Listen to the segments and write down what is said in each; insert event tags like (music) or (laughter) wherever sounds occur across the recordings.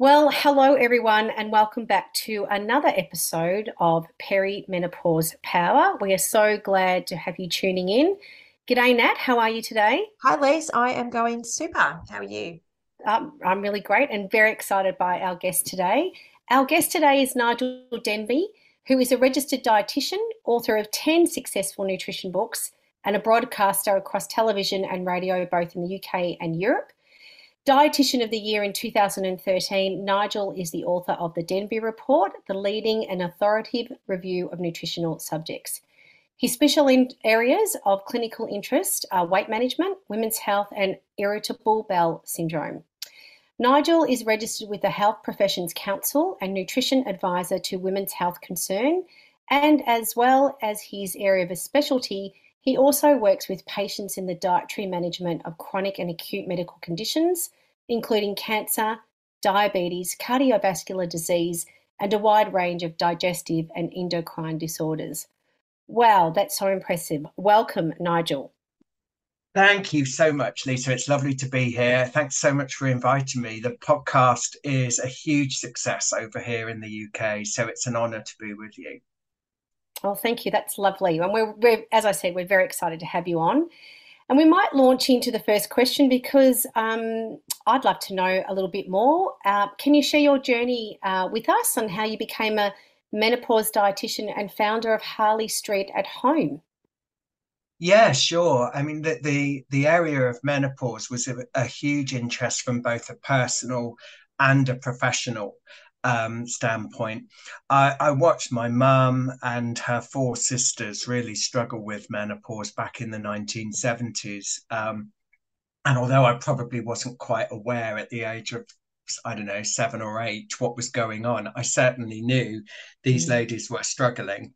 Well, hello everyone, and welcome back to another episode of Perimenopause Power. We are so glad to have you tuning in. G'day, Nat. How are you today? Hi, Lise. I am going super. How are you? Um, I'm really great and very excited by our guest today. Our guest today is Nigel Denby, who is a registered dietitian, author of 10 successful nutrition books, and a broadcaster across television and radio both in the UK and Europe. Dietitian of the Year in 2013, Nigel is the author of the Denby Report, the leading and authoritative review of nutritional subjects. His special areas of clinical interest are weight management, women's health, and irritable bowel syndrome. Nigel is registered with the Health Professions Council and nutrition advisor to Women's Health Concern, and as well as his area of a specialty, he also works with patients in the dietary management of chronic and acute medical conditions, including cancer, diabetes, cardiovascular disease, and a wide range of digestive and endocrine disorders. Wow, that's so impressive. Welcome, Nigel. Thank you so much, Lisa. It's lovely to be here. Thanks so much for inviting me. The podcast is a huge success over here in the UK, so it's an honour to be with you. Well, thank you. That's lovely. And we're, we're, as I said, we're very excited to have you on. And we might launch into the first question because um, I'd love to know a little bit more. Uh, can you share your journey uh, with us on how you became a menopause dietitian and founder of Harley Street at Home? Yeah, sure. I mean, the the, the area of menopause was a, a huge interest from both a personal and a professional um, standpoint. I, I, watched my mum and her four sisters really struggle with menopause back in the 1970s. Um, and although I probably wasn't quite aware at the age of, I don't know, seven or eight, what was going on, I certainly knew these mm. ladies were struggling.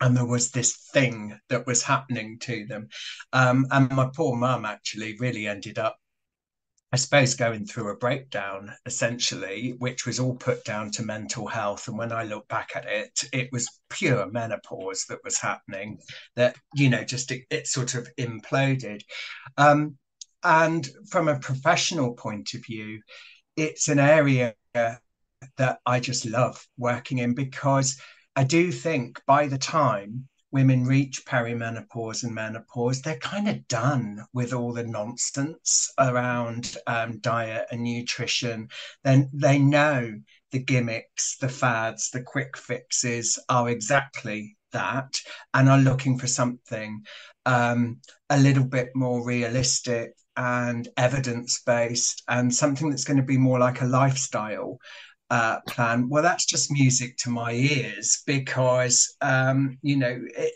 And there was this thing that was happening to them. Um, and my poor mum actually really ended up I suppose, going through a breakdown essentially, which was all put down to mental health. And when I look back at it, it was pure menopause that was happening, that, you know, just it, it sort of imploded. Um, and from a professional point of view, it's an area that I just love working in because I do think by the time women reach perimenopause and menopause, they're kind of done with all the nonsense around um, diet and nutrition. Then they know the gimmicks, the fads, the quick fixes are exactly that and are looking for something um, a little bit more realistic and evidence based and something that's going to be more like a lifestyle uh, plan, well, that's just music to my ears because, um, you know, it,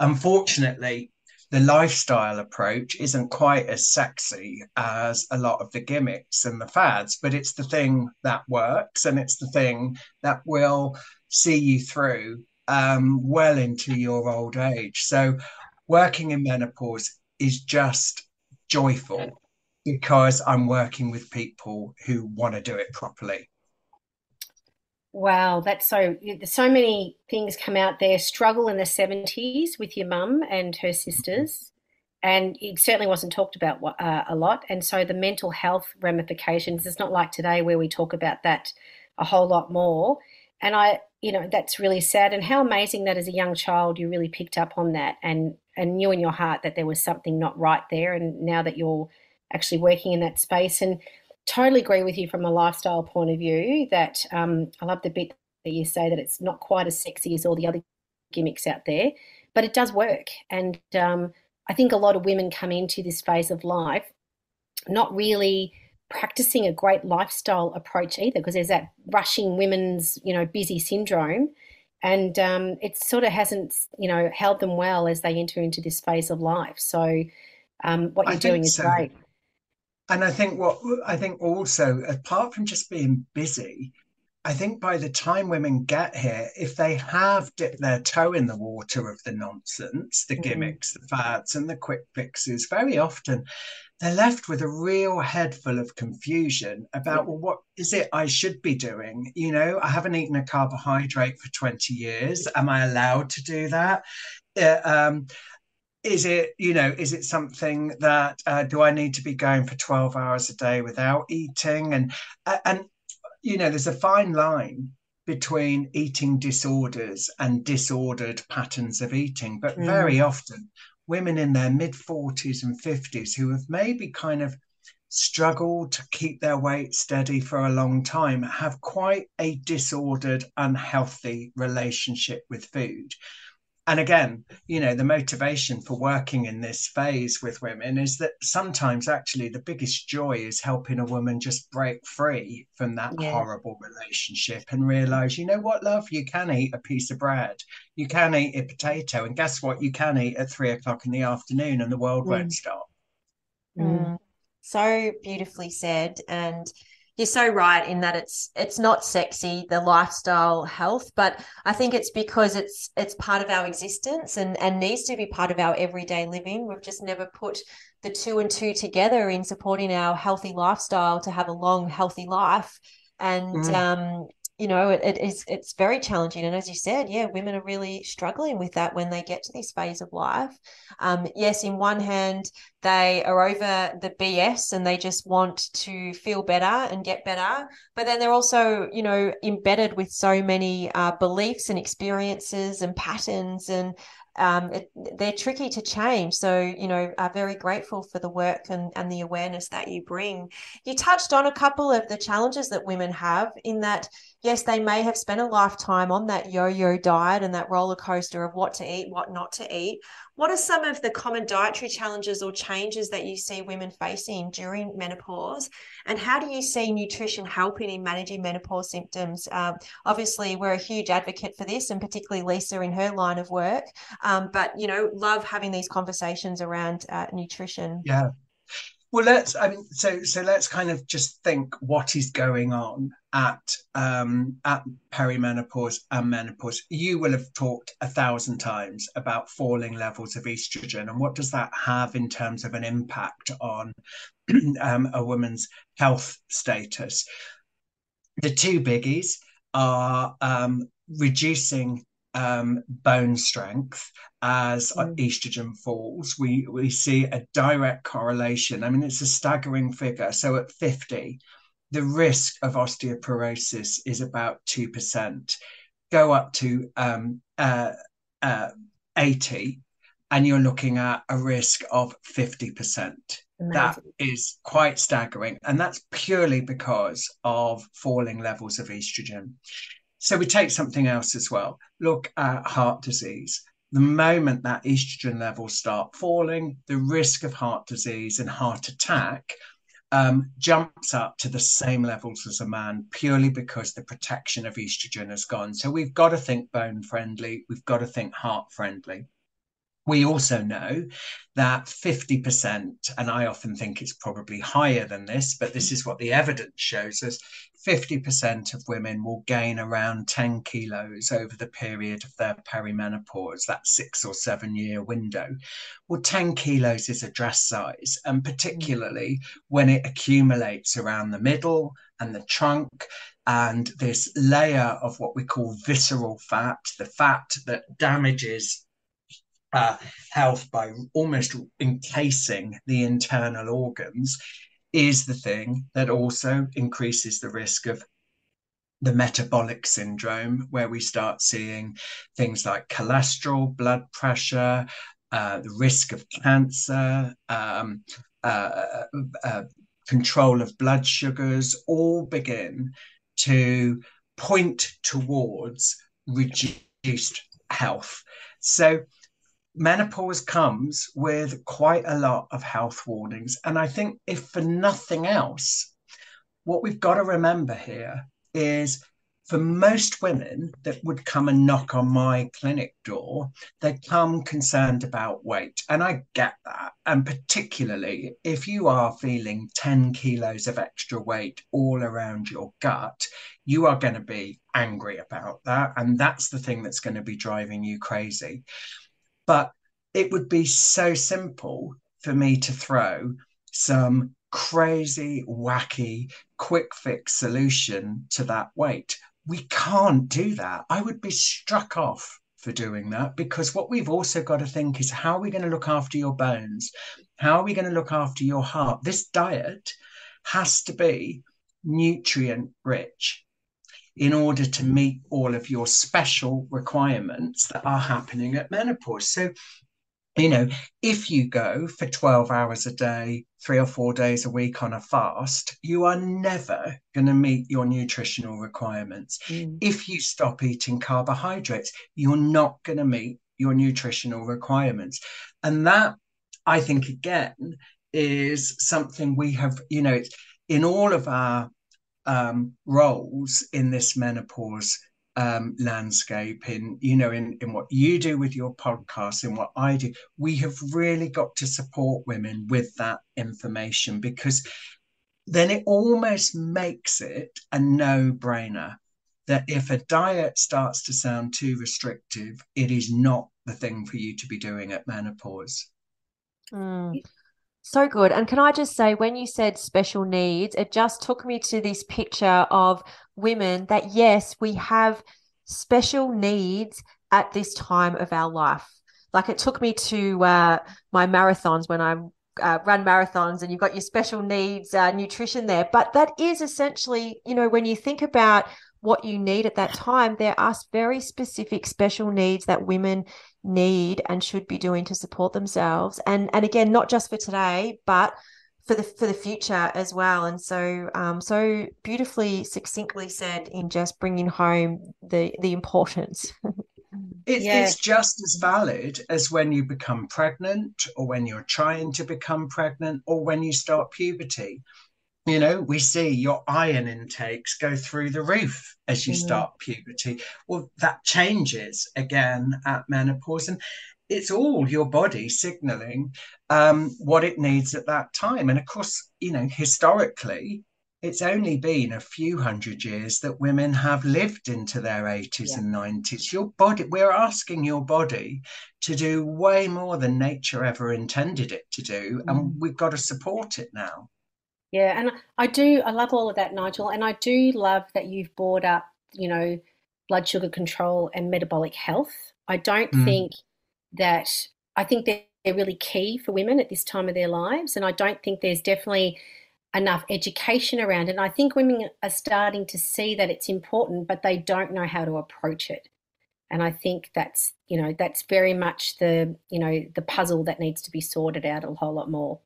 unfortunately, the lifestyle approach isn't quite as sexy as a lot of the gimmicks and the fads, but it's the thing that works and it's the thing that will see you through um, well into your old age. So, working in menopause is just joyful because I'm working with people who want to do it properly. Wow, that's so. So many things come out there. Struggle in the seventies with your mum and her sisters, and it certainly wasn't talked about uh, a lot. And so the mental health ramifications. It's not like today where we talk about that a whole lot more. And I, you know, that's really sad. And how amazing that as a young child you really picked up on that and and knew in your heart that there was something not right there. And now that you're actually working in that space and totally agree with you from a lifestyle point of view that um, I love the bit that you say that it's not quite as sexy as all the other gimmicks out there, but it does work. And um, I think a lot of women come into this phase of life not really practicing a great lifestyle approach either because there's that rushing women's, you know, busy syndrome. And um, it sort of hasn't, you know, held them well as they enter into this phase of life. So um, what you're doing is so. great and I think what I think also, apart from just being busy, I think by the time women get here, if they have dipped their toe in the water of the nonsense, the mm. gimmicks, the fads, and the quick fixes, very often they're left with a real head full of confusion about, well, what is it I should be doing? You know, I haven't eaten a carbohydrate for 20 years. Am I allowed to do that? Uh, um, is it you know is it something that uh, do i need to be going for 12 hours a day without eating? And uh, and you know there's a fine line between eating disorders and disordered patterns of eating. But mm. very often women in their mid 40s and 50s who have maybe kind of struggled to keep their weight steady for a long time have quite a disordered unhealthy relationship with food and again, you know, the motivation for working in this phase with women is that sometimes actually the biggest joy is helping a woman just break free from that yeah. horrible relationship and realize, you know what, love, you can eat a piece of bread, you can eat a potato, and guess what? You can eat at three o'clock in the afternoon and the world mm. won't stop. Mm. So beautifully said. And you're so right in that it's it's not sexy the lifestyle health but i think it's because it's it's part of our existence and and needs to be part of our everyday living we've just never put the two and two together in supporting our healthy lifestyle to have a long healthy life and mm. um you know it, it is it's very challenging. And as you said yeah women are really struggling with that when they get to this phase of life. Um, yes in one hand they are over the bs and they just want to feel better and get better. But then they're also you know embedded with so many uh, beliefs and experiences and patterns and um, it, they're tricky to change. So, you know, are very grateful for the work and, and the awareness that you bring. You touched on a couple of the challenges that women have in that, yes, they may have spent a lifetime on that yo yo diet and that roller coaster of what to eat, what not to eat. What are some of the common dietary challenges or changes that you see women facing during menopause? And how do you see nutrition helping in managing menopause symptoms? Um, obviously, we're a huge advocate for this, and particularly Lisa in her line of work. Um, but, you know, love having these conversations around uh, nutrition. Yeah. Well, let's. I mean, so so let's kind of just think what is going on at um, at perimenopause and menopause. You will have talked a thousand times about falling levels of estrogen, and what does that have in terms of an impact on (clears throat) um, a woman's health status? The two biggies are um, reducing um, bone strength as mm. estrogen falls. We we see a direct correlation. I mean, it's a staggering figure. So at 50, the risk of osteoporosis is about 2%. Go up to um, uh, uh, 80, and you're looking at a risk of 50%. Amazing. That is quite staggering. And that's purely because of falling levels of estrogen. So we take something else as well. Look at heart disease. The moment that estrogen levels start falling, the risk of heart disease and heart attack um, jumps up to the same levels as a man purely because the protection of estrogen has gone. So we've got to think bone friendly, we've got to think heart friendly. We also know that 50%, and I often think it's probably higher than this, but this is what the evidence shows us 50% of women will gain around 10 kilos over the period of their perimenopause, that six or seven year window. Well, 10 kilos is a dress size, and particularly when it accumulates around the middle and the trunk, and this layer of what we call visceral fat, the fat that damages uh, health by almost encasing the internal organs is the thing that also increases the risk of the metabolic syndrome, where we start seeing things like cholesterol, blood pressure, uh, the risk of cancer, um, uh, uh, control of blood sugars, all begin to point towards reduced health. So menopause comes with quite a lot of health warnings. And I think, if for nothing else, what we've got to remember here is for most women that would come and knock on my clinic door, they come concerned about weight. And I get that. And particularly if you are feeling 10 kilos of extra weight all around your gut, you are going to be angry about that. And that's the thing that's going to be driving you crazy. But it would be so simple for me to throw some crazy, wacky, quick fix solution to that weight we can't do that. I would be struck off for doing that because what we've also got to think is how are we going to look after your bones? How are we going to look after your heart? This diet has to be nutrient rich in order to meet all of your special requirements that are happening at menopause. So you know, if you go for 12 hours a day, three or four days a week on a fast, you are never going to meet your nutritional requirements. Mm. If you stop eating carbohydrates, you're not going to meet your nutritional requirements. And that, I think, again, is something we have, you know, it's in all of our um, roles in this menopause um, landscape in you know in in what you do with your podcast in what i do we have really got to support women with that information because then it almost makes it a no-brainer that if a diet starts to sound too restrictive it is not the thing for you to be doing at menopause mm. So good. And can I just say, when you said special needs, it just took me to this picture of women that, yes, we have special needs at this time of our life. Like it took me to uh, my marathons when I uh, run marathons and you've got your special needs uh, nutrition there. But that is essentially, you know, when you think about what you need at that time, there are very specific special needs that women need and should be doing to support themselves. And and again, not just for today, but for the for the future as well. And so um, so beautifully succinctly said in just bringing home the the importance. It, yeah. It's just as valid as when you become pregnant, or when you're trying to become pregnant, or when you start puberty. You know, we see your iron intakes go through the roof as you mm-hmm. start puberty. Well, that changes again at menopause. And it's all your body signaling um, what it needs at that time. And of course, you know, historically, it's only been a few hundred years that women have lived into their 80s yeah. and 90s. Your body, we're asking your body to do way more than nature ever intended it to do. Mm. And we've got to support it now. Yeah. And I do, I love all of that, Nigel. And I do love that you've brought up, you know, blood sugar control and metabolic health. I don't mm. think that I think they're, they're really key for women at this time of their lives. And I don't think there's definitely enough education around it. And I think women are starting to see that it's important, but they don't know how to approach it. And I think that's, you know, that's very much the, you know, the puzzle that needs to be sorted out a whole lot more.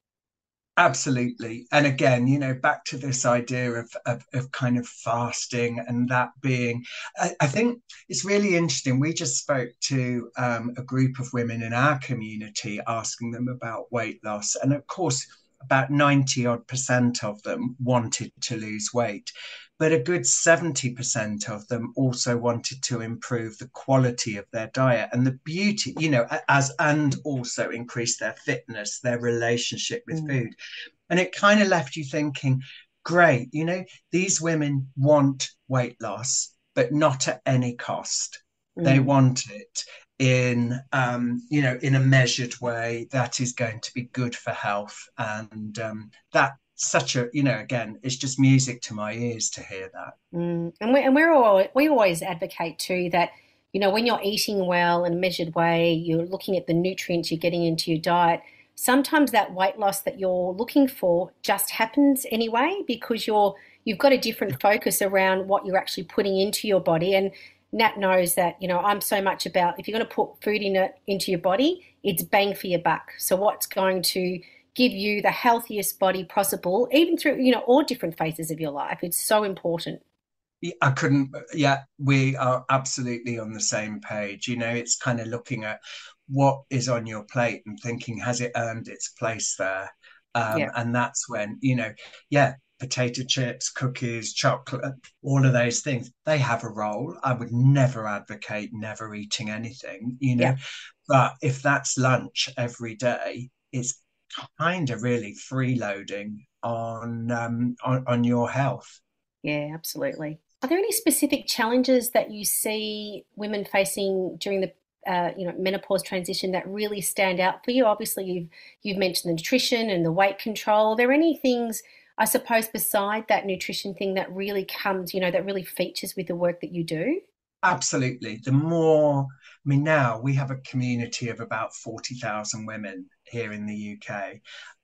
Absolutely. And again, you know, back to this idea of, of, of kind of fasting and that being, I, I, think it's really interesting. We just spoke to um, a group of women in our community asking them about weight loss. And of course, about 90 odd percent of them wanted to lose weight but a good 70% of them also wanted to improve the quality of their diet and the beauty, you know, as and also increase their fitness, their relationship with mm. food. And it kind of left you thinking, great, you know, these women want weight loss, but not at any cost. Mm. They want it in um, you know in a measured way that is going to be good for health. And um, that such a you know again it's just music to my ears to hear that. Mm. and, we, and we're all we always advocate too that you know when you're eating well in a measured way you're looking at the nutrients you're getting into your diet sometimes that weight loss that you're looking for just happens anyway because you're you've got a different focus around what you're actually putting into your body. And Nat knows that you know I'm so much about if you're going to put food in it into your body it's bang for your buck so what's going to give you the healthiest body possible, even through, you know, all different phases of your life. It's so important. Yeah, I couldn't, yeah, we are absolutely on the same page. You know, it's kind of looking at what is on your plate and thinking, has it earned its place there? Um, yeah. And that's when, you know, yeah, potato chips, cookies, chocolate, all of those things, they have a role. I would never advocate never eating anything, you know. Yeah. But if that's lunch every day, it's kind of really freeloading on um, on, on your health. Yeah, absolutely. Are there any specific challenges that you see women facing during the uh, you know menopause transition that really stand out for you? Obviously, you've you've mentioned the nutrition and the weight control. Are there any things, I suppose, beside that nutrition thing that really comes, you know, that really features with the work that you do? Absolutely. The more, I mean, now we have a community of about forty thousand women here in the UK,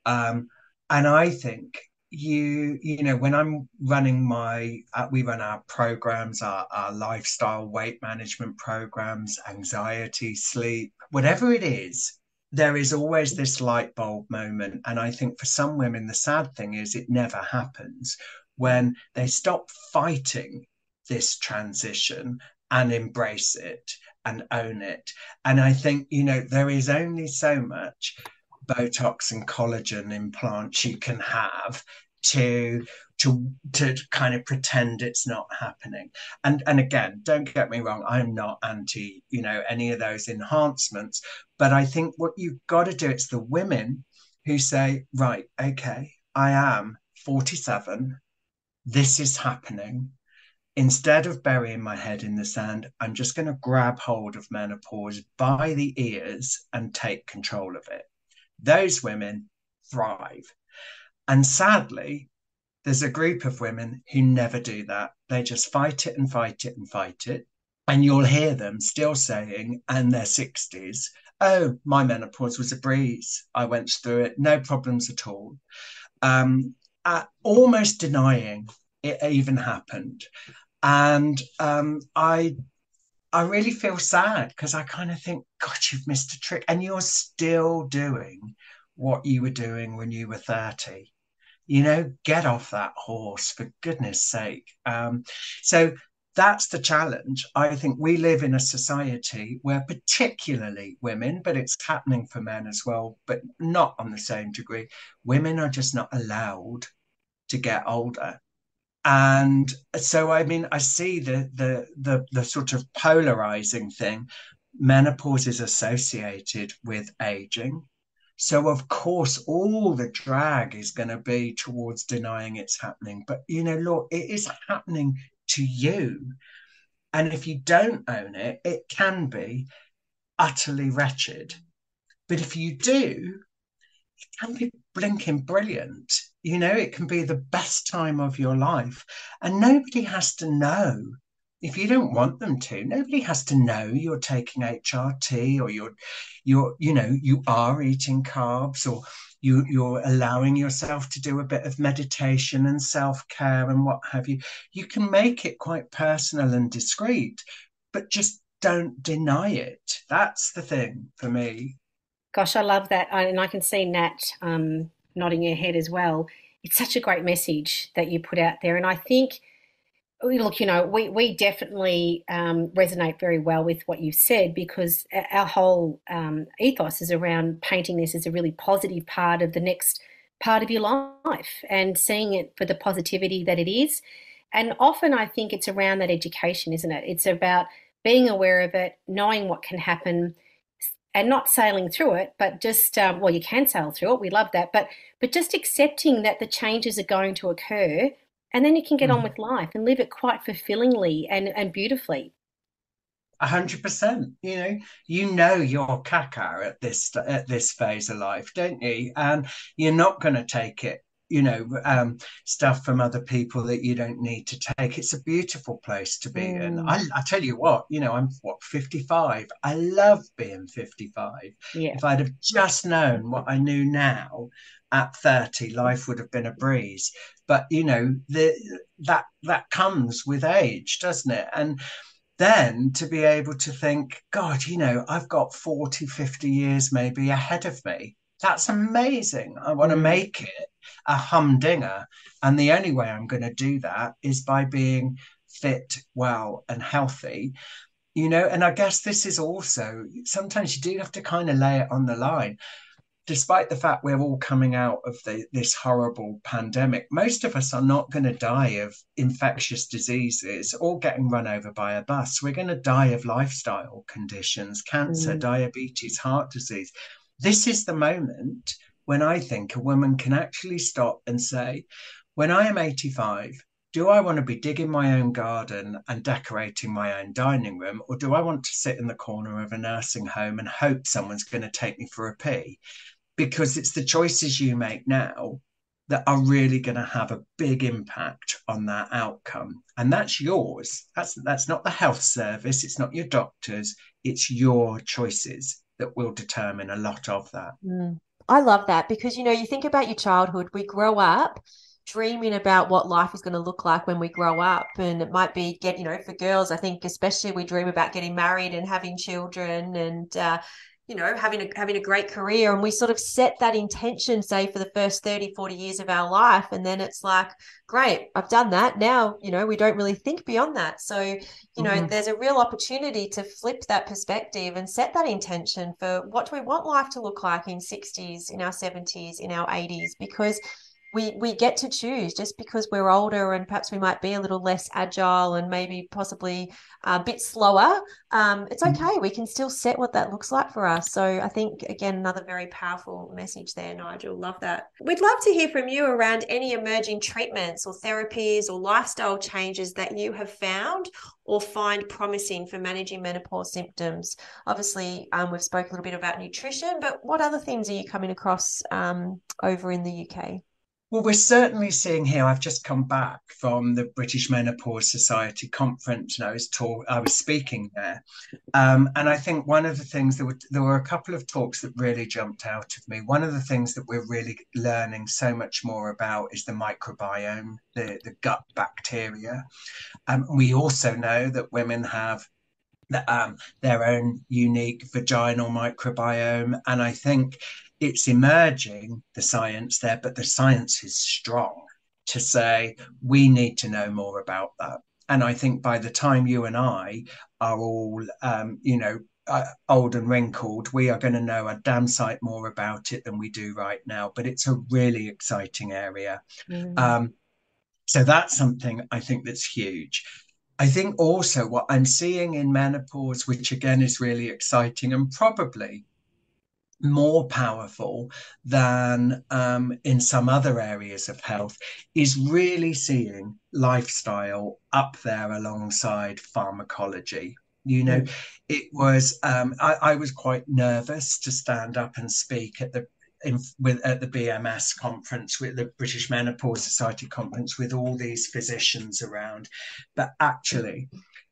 um, and I think you you know when i'm running my uh, we run our programs our, our lifestyle weight management programs anxiety sleep whatever it is there is always this light bulb moment. And i think for some women the sad thing is it never happens when they stop fighting this transition and embrace it and own it. And i think you know there is only so much Botox and collagen implants you can have to to to kind of pretend it's not happening. And and again don't get me wrong i'm not anti you know any of those enhancements but i think what you've got to do it's the women who say right okay i am 47 this is happening. Instead of burying my head in the sand i'm just going to grab hold of menopause by the ears and take control of it. Those women thrive. And sadly, there's a group of women who never do that. They just fight it and fight it and fight it. And you'll hear them still saying, in their 60s, oh, my menopause was a breeze. I went through it, no problems at all. Um, uh, almost denying it even happened. And um, I I really feel sad because I kind of think, God, you've missed a trick. And you're still doing what you were doing when you were 30. You know, get off that horse for goodness sake. Um, so that's the challenge. I think we live in a society where, particularly women, but it's happening for men as well, but not on the same degree, women are just not allowed to get older and so i mean i see the the the, the sort of polarizing thing menopause is associated with aging so of course all the drag is going to be towards denying it's happening. But you know look it is happening to you. And if you don't own it it can be utterly wretched. But if you do it can be blinking brilliant. You know, it can be the best time of your life. And nobody has to know if you don't want them to nobody has to know you're taking hrt or you're you're you know you are eating carbs or you you're allowing yourself to do a bit of meditation and self-care and what have you you can make it quite personal and discreet but just don't deny it that's the thing for me gosh i love that and i can see nat um, nodding your head as well. It's such a great message that you put out there. And I think, look, you know, we, we definitely um, resonate very well with what you said because our whole um, ethos is around painting this as a really positive part of the next part of your life and seeing it for the positivity that it is. And often I think it's around that education, isn't it? It's about being aware of it, knowing what can happen and not sailing through it, but just um, well, you can sail through it. We love that, but but just accepting that the changes are going to occur, and then you can get mm. on with life and live it quite fulfillingly and and beautifully. A hundred percent. You know, you know your caca at this at this phase of life, don't you? And you're not going to take it you know um, stuff from other people that you don't need to take it's a beautiful place to be mm. in I, I, tell you what you know i'm what 55 i love being 55 yeah. if i'd have just known what i knew now at 30 life would have been a breeze but you know the that that comes with age doesn't it and then to be able to think god you know i've got 40 50 years maybe ahead of me that's amazing i want to mm. make it a humdinger. And the only way I'm going to do that is by being fit, well, and healthy. You know, and I guess this is also sometimes you do have to kind of lay it on the line. Despite the fact we're all coming out of the, this horrible pandemic, most of us are not going to die of infectious diseases or getting run over by a bus. We're going to die of lifestyle conditions, cancer, mm. diabetes, heart disease. This is the moment when I think a woman can actually stop and say, when I am 85, do I want to be digging my own garden and decorating my own dining room, or do I want to sit in the corner of a nursing home and hope someone's going to take me for a pee? Because it's the choices you make now that are really going to have a big impact on that outcome. And that's yours. That's that's not the health service, it's not your doctors, it's your choices that will determine a lot of that. Mm. I love that because you know, you think about your childhood, we grow up dreaming about what life is going to look like when we grow up and it might be get you know for girls i think especially we dream about getting married and having children and uh, you know having a having a great career and we sort of set that intention say for the first 30 40 years of our life and then it's like great i've done that now you know we don't really think beyond that so you know mm-hmm. there's a real opportunity to flip that perspective and set that intention for what do we want life to look like in 60s in our 70s in our 80s because we we get to choose just because we're older and perhaps we might be a little less agile and maybe possibly a bit slower um, it's mm-hmm. okay. We can still set what that looks like for us. So i think again another very powerful message there nigel. Love that. We'd love to hear from you around any emerging treatments or therapies or lifestyle changes that you have found or find promising for managing menopause symptoms. Obviously um, we've spoke a little bit about nutrition but what other things are you coming across um, over in the uk well, we're certainly seeing here. I've just come back from the British Menopause Society conference, and I was talk, I was speaking there, um, and I think one of the things there were there were a couple of talks that really jumped out of me. One of the things that we're really learning so much more about is the microbiome, the the gut bacteria. Um, we also know that women have the, um, their own unique vaginal microbiome, and I think it's emerging, the science there, but the science is strong to say we need to know more about that. And I think by the time you and I are all, um, you know, uh, old and wrinkled, we are going to know a damn sight more about it than we do right now. But it's a really exciting area. Mm. Um, so that's something I think that's huge. I think also what I'm seeing in menopause, which again is really exciting and probably more powerful than um, in some other areas of health is really seeing lifestyle up there alongside pharmacology. You know, mm. it was, um, I, I, was quite nervous to stand up and speak at the in, with at the BMS conference, with the British Menopause Society conference, with all these physicians around. But actually,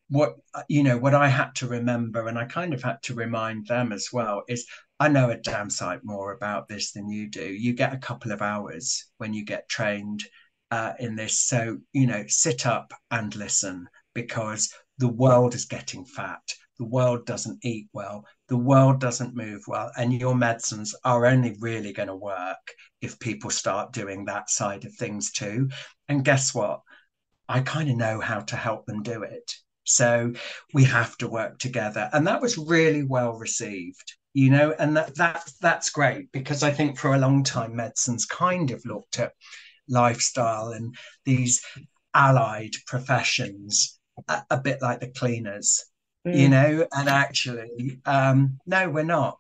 what you know, what I had to remember, and I kind of had to remind them as well, is I know a damn sight more about this than you do. You get a couple of hours when you get trained uh, in this. So, you know, sit up and listen because the world is getting fat. The world doesn't eat well. The world doesn't move well. And your medicines are only really going to work if people start doing that side of things too. And guess what? I kind of know how to help them do it. So we have to work together. And that was really well received you know, and that, that that's great because I think for a long time medicine's kind of looked at lifestyle and these allied professions a, a bit like the cleaners, mm. you know, and actually, um, no, we're not.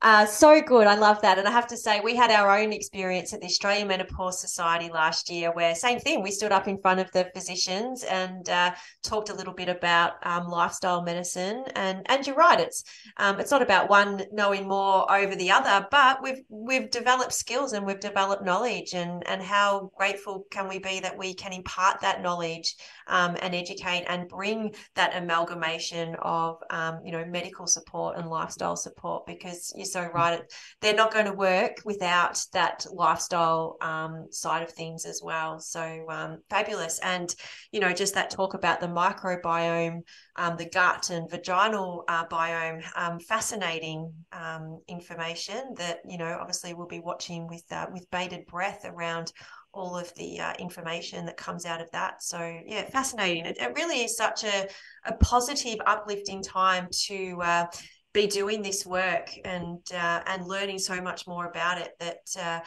Uh, so good. I love that. And I have to say, we had our own experience at the Australian Menopause Society last year where, same thing, we stood up in front of the physicians and uh, talked a little bit about um, lifestyle medicine. And and you're right, it's um, it's not about one knowing more over the other, but we've we've developed skills and we've developed knowledge. And, and how grateful can we be that we can impart that knowledge um, and educate and bring that amalgamation of, um, you know, medical support and lifestyle support because you're so right. They're not going to work without that lifestyle um, side of things as well. So um, fabulous. And, you know, just that talk about the microbiome, um, the gut and vaginal uh, biome, um, fascinating information that, you know, obviously we'll be watching with, uh, with bated breath around all of the uh, information that comes out of that. So yeah, fascinating. It, it really is such a, a positive, uplifting time to uh, be doing this work and uh, and learning so much more about it that uh,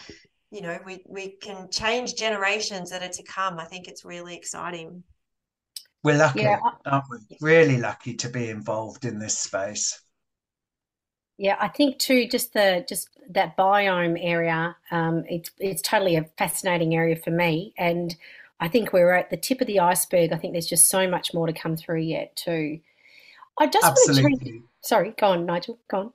you know we we can change generations that are to come. I think it's really exciting. We're lucky, yeah. aren't we? Really lucky to be involved in this space. Yeah, I think too, just the just that biome area, um, it's it's totally a fascinating area for me, and I think we're at the tip of the iceberg. I think there's just so much more to come through yet too. I just Absolutely. want to change. Sorry, go on, Nigel. Go on.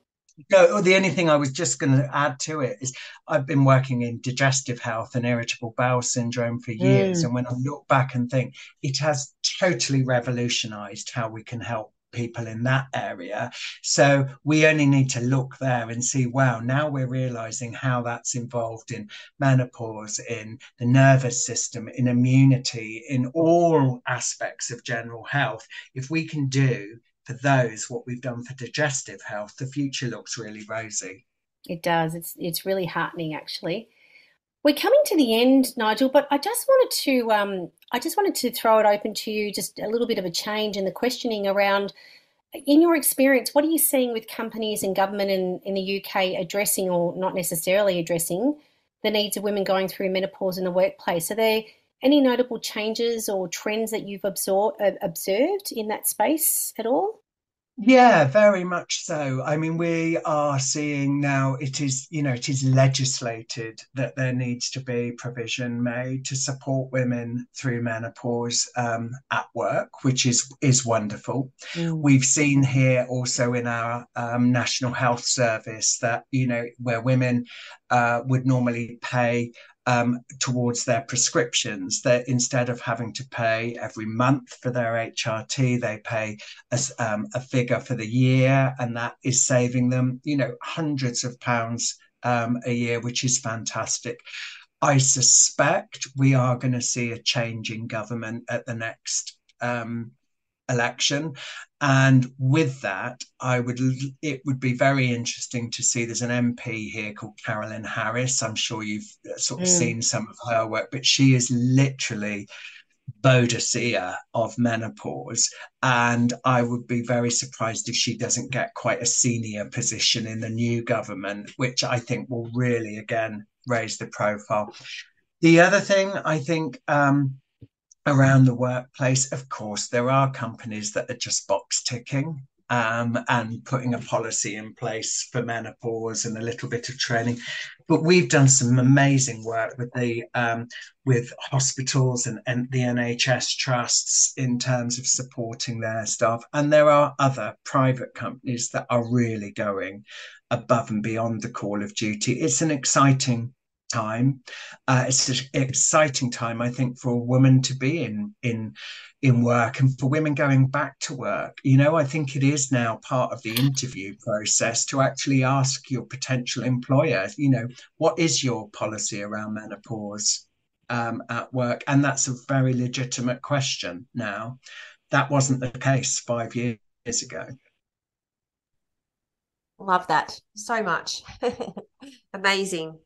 No, the only thing I was just going to add to it is I've been working in digestive health and irritable bowel syndrome for years. Mm. And when I look back and think, it has totally revolutionized how we can help people in that area. So we only need to look there and see, wow, now we're realizing how that's involved in menopause, in the nervous system, in immunity, in all aspects of general health. If we can do for those what we've done for digestive health, the future looks really rosy. It does. It's it's really heartening actually. We're coming to the end, Nigel, but I just wanted to um, I just wanted to throw it open to you, just a little bit of a change in the questioning around. In your experience, what are you seeing with companies and government in, in the UK addressing or not necessarily addressing the needs of women going through menopause in the workplace? Are there any notable changes or trends that you've absor- uh, observed in that space at all? Yeah, very much so. I mean, we are seeing now it is, you know, it is legislated that there needs to be provision made to support women through menopause um, at work, which is is wonderful. Mm. We've seen here also in our um, National Health Service that you know where women uh, would normally pay um, towards their prescriptions. That instead of having to pay every month for their HRT, they pay a, um, a figure for the year, and that is saving them, you know, hundreds of pounds um, a year, which is fantastic. I suspect we are going to see a change in government at the next um, election and with that i would it would be very interesting to see there's an mp here called carolyn harris i'm sure you've uh, sort of mm. seen some of her work but she is literally Boadicea of menopause. And I would be very surprised if she doesn't get quite a senior position in the new government, which I think will really, again, raise the profile. The other thing I think um, around the workplace. Of course, there are companies that are just box ticking um, and putting a policy in place for menopause and a little bit of training. But we've done some amazing work with the um, with hospitals and, and the NHS trusts in terms of supporting their staff. And there are other private companies that are really going above and beyond the call of duty. It's an exciting time. Uh, it's an exciting time, I think, for a woman to be in in in work and for women going back to work. You know, I think it is now part of the interview process to actually ask your potential employer, you know, what is your policy around menopause um, at work? And that's a very legitimate question now. That wasn't the case five years ago. Love that so much. (laughs) Amazing.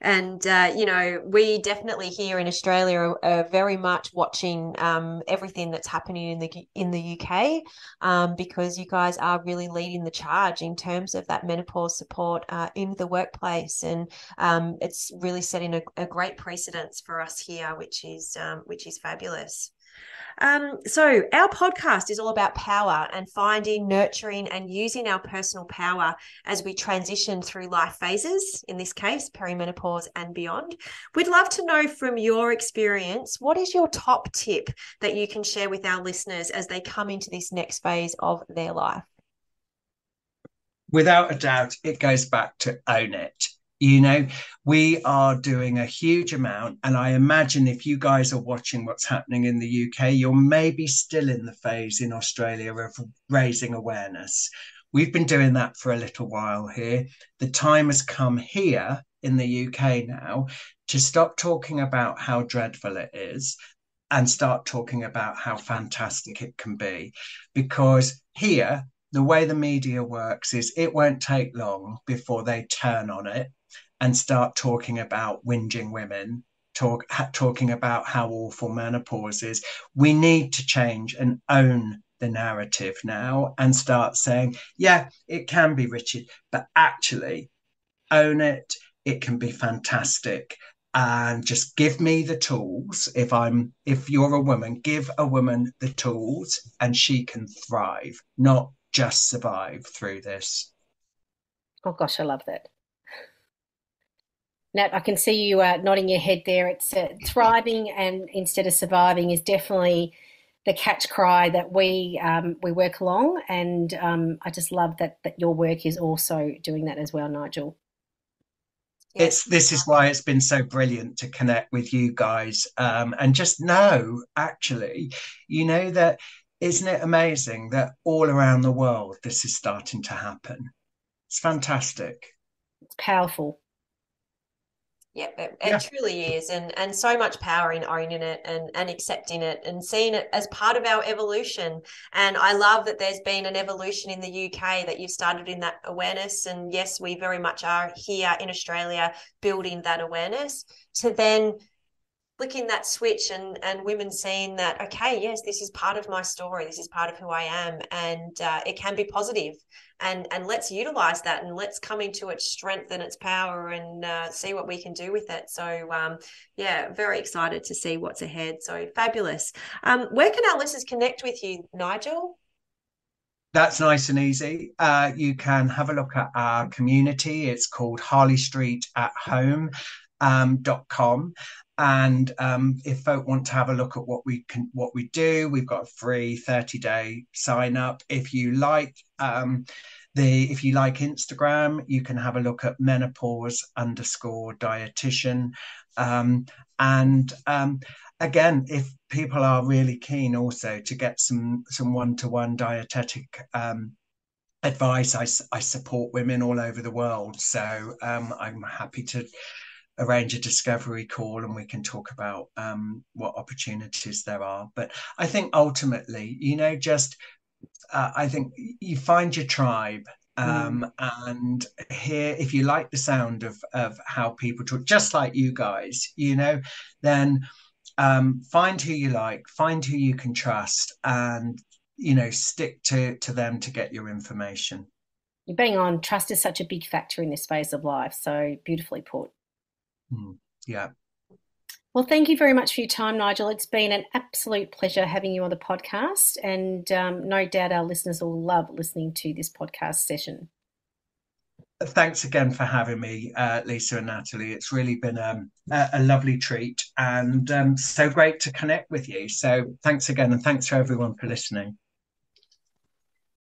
And uh, you know, we definitely here in Australia are, are very much watching um, everything that's happening in the in the UK um, because you guys are really leading the charge in terms of that menopause support uh, in the workplace, and um, it's really setting a, a, great precedence for us here, which is um, which is fabulous. Um, so, our podcast is all about power and finding, nurturing, and using our personal power as we transition through life phases, in this case, perimenopause and beyond. We'd love to know from your experience what is your top tip that you can share with our listeners as they come into this next phase of their life? Without a doubt, it goes back to own it you know we are doing a huge amount and i imagine if you guys are watching what's happening in the uk you're maybe still in the phase in australia of raising awareness. We've been doing that for a little while here. The time has come here in the uk now to stop talking about how dreadful it is and start talking about how fantastic it can be. Because here the way the media works is it won't take long before they turn on it and start talking about whinging women, talk ha, talking about how awful menopause is. We need to change and own the narrative now and start saying, yeah, it can be wretched, but actually own it. It can be fantastic. And just give me the tools. If I'm, if you're a woman, give a woman the tools and she can thrive, not just survive through this. Oh gosh, I love that. Nat, I can see you uh, nodding your head there. It's uh, thriving and instead of surviving is definitely the catch cry that we um, we work along, and um, I just love that that your work is also doing that as well, Nigel. It's this is why it's been so brilliant to connect with you guys um, and just know actually, you know that isn't it amazing that all around the world this is starting to happen? It's fantastic. It's powerful. Yeah, it, it yeah. truly is, and and so much power in owning it and and accepting it and seeing it as part of our evolution. And I love that there's been an evolution in the UK that you've started in that awareness. And yes, we very much are here in Australia building that awareness to then flicking that switch and and women seeing that okay yes this is part of my story this is part of who i am and uh, it can be positive and and let's utilize that and let's come into its strength and its power and uh, see what we can do with it so um, yeah very excited to see what's ahead so fabulous um, where can our listeners connect with you nigel that's nice and easy. Uh, you can have a look at our community. It's called Harley Street at Home. Um, .com and um, if folk want to have a look at what we can what we do we've got a free 30 day sign up if you like um, the if you like instagram you can have a look at menopause underscore dietitian. Um, and um, again if people are really keen also to get some some one-to-one dietetic um, advice I, I support women all over the world. So um, i'm happy to arrange a discovery call and we can talk about um, what opportunities there are. But I think ultimately, you know, just uh, I think you find your tribe. Um, mm. and here, if you like the sound of of how people talk, just like you guys, you know, then um, find who you like, find who you can trust, and you know, stick to to them to get your information. You're being on. Trust is such a big factor in this phase of life. So beautifully put. Mm, yeah. Well, thank you very much for your time, Nigel. It's been an absolute pleasure having you on the podcast, and um, no doubt our listeners will love listening to this podcast session. Thanks again for having me, uh, Lisa and Natalie. It's really been um, a, a, lovely treat and um, so great to connect with you. So, thanks again, and thanks for everyone for listening.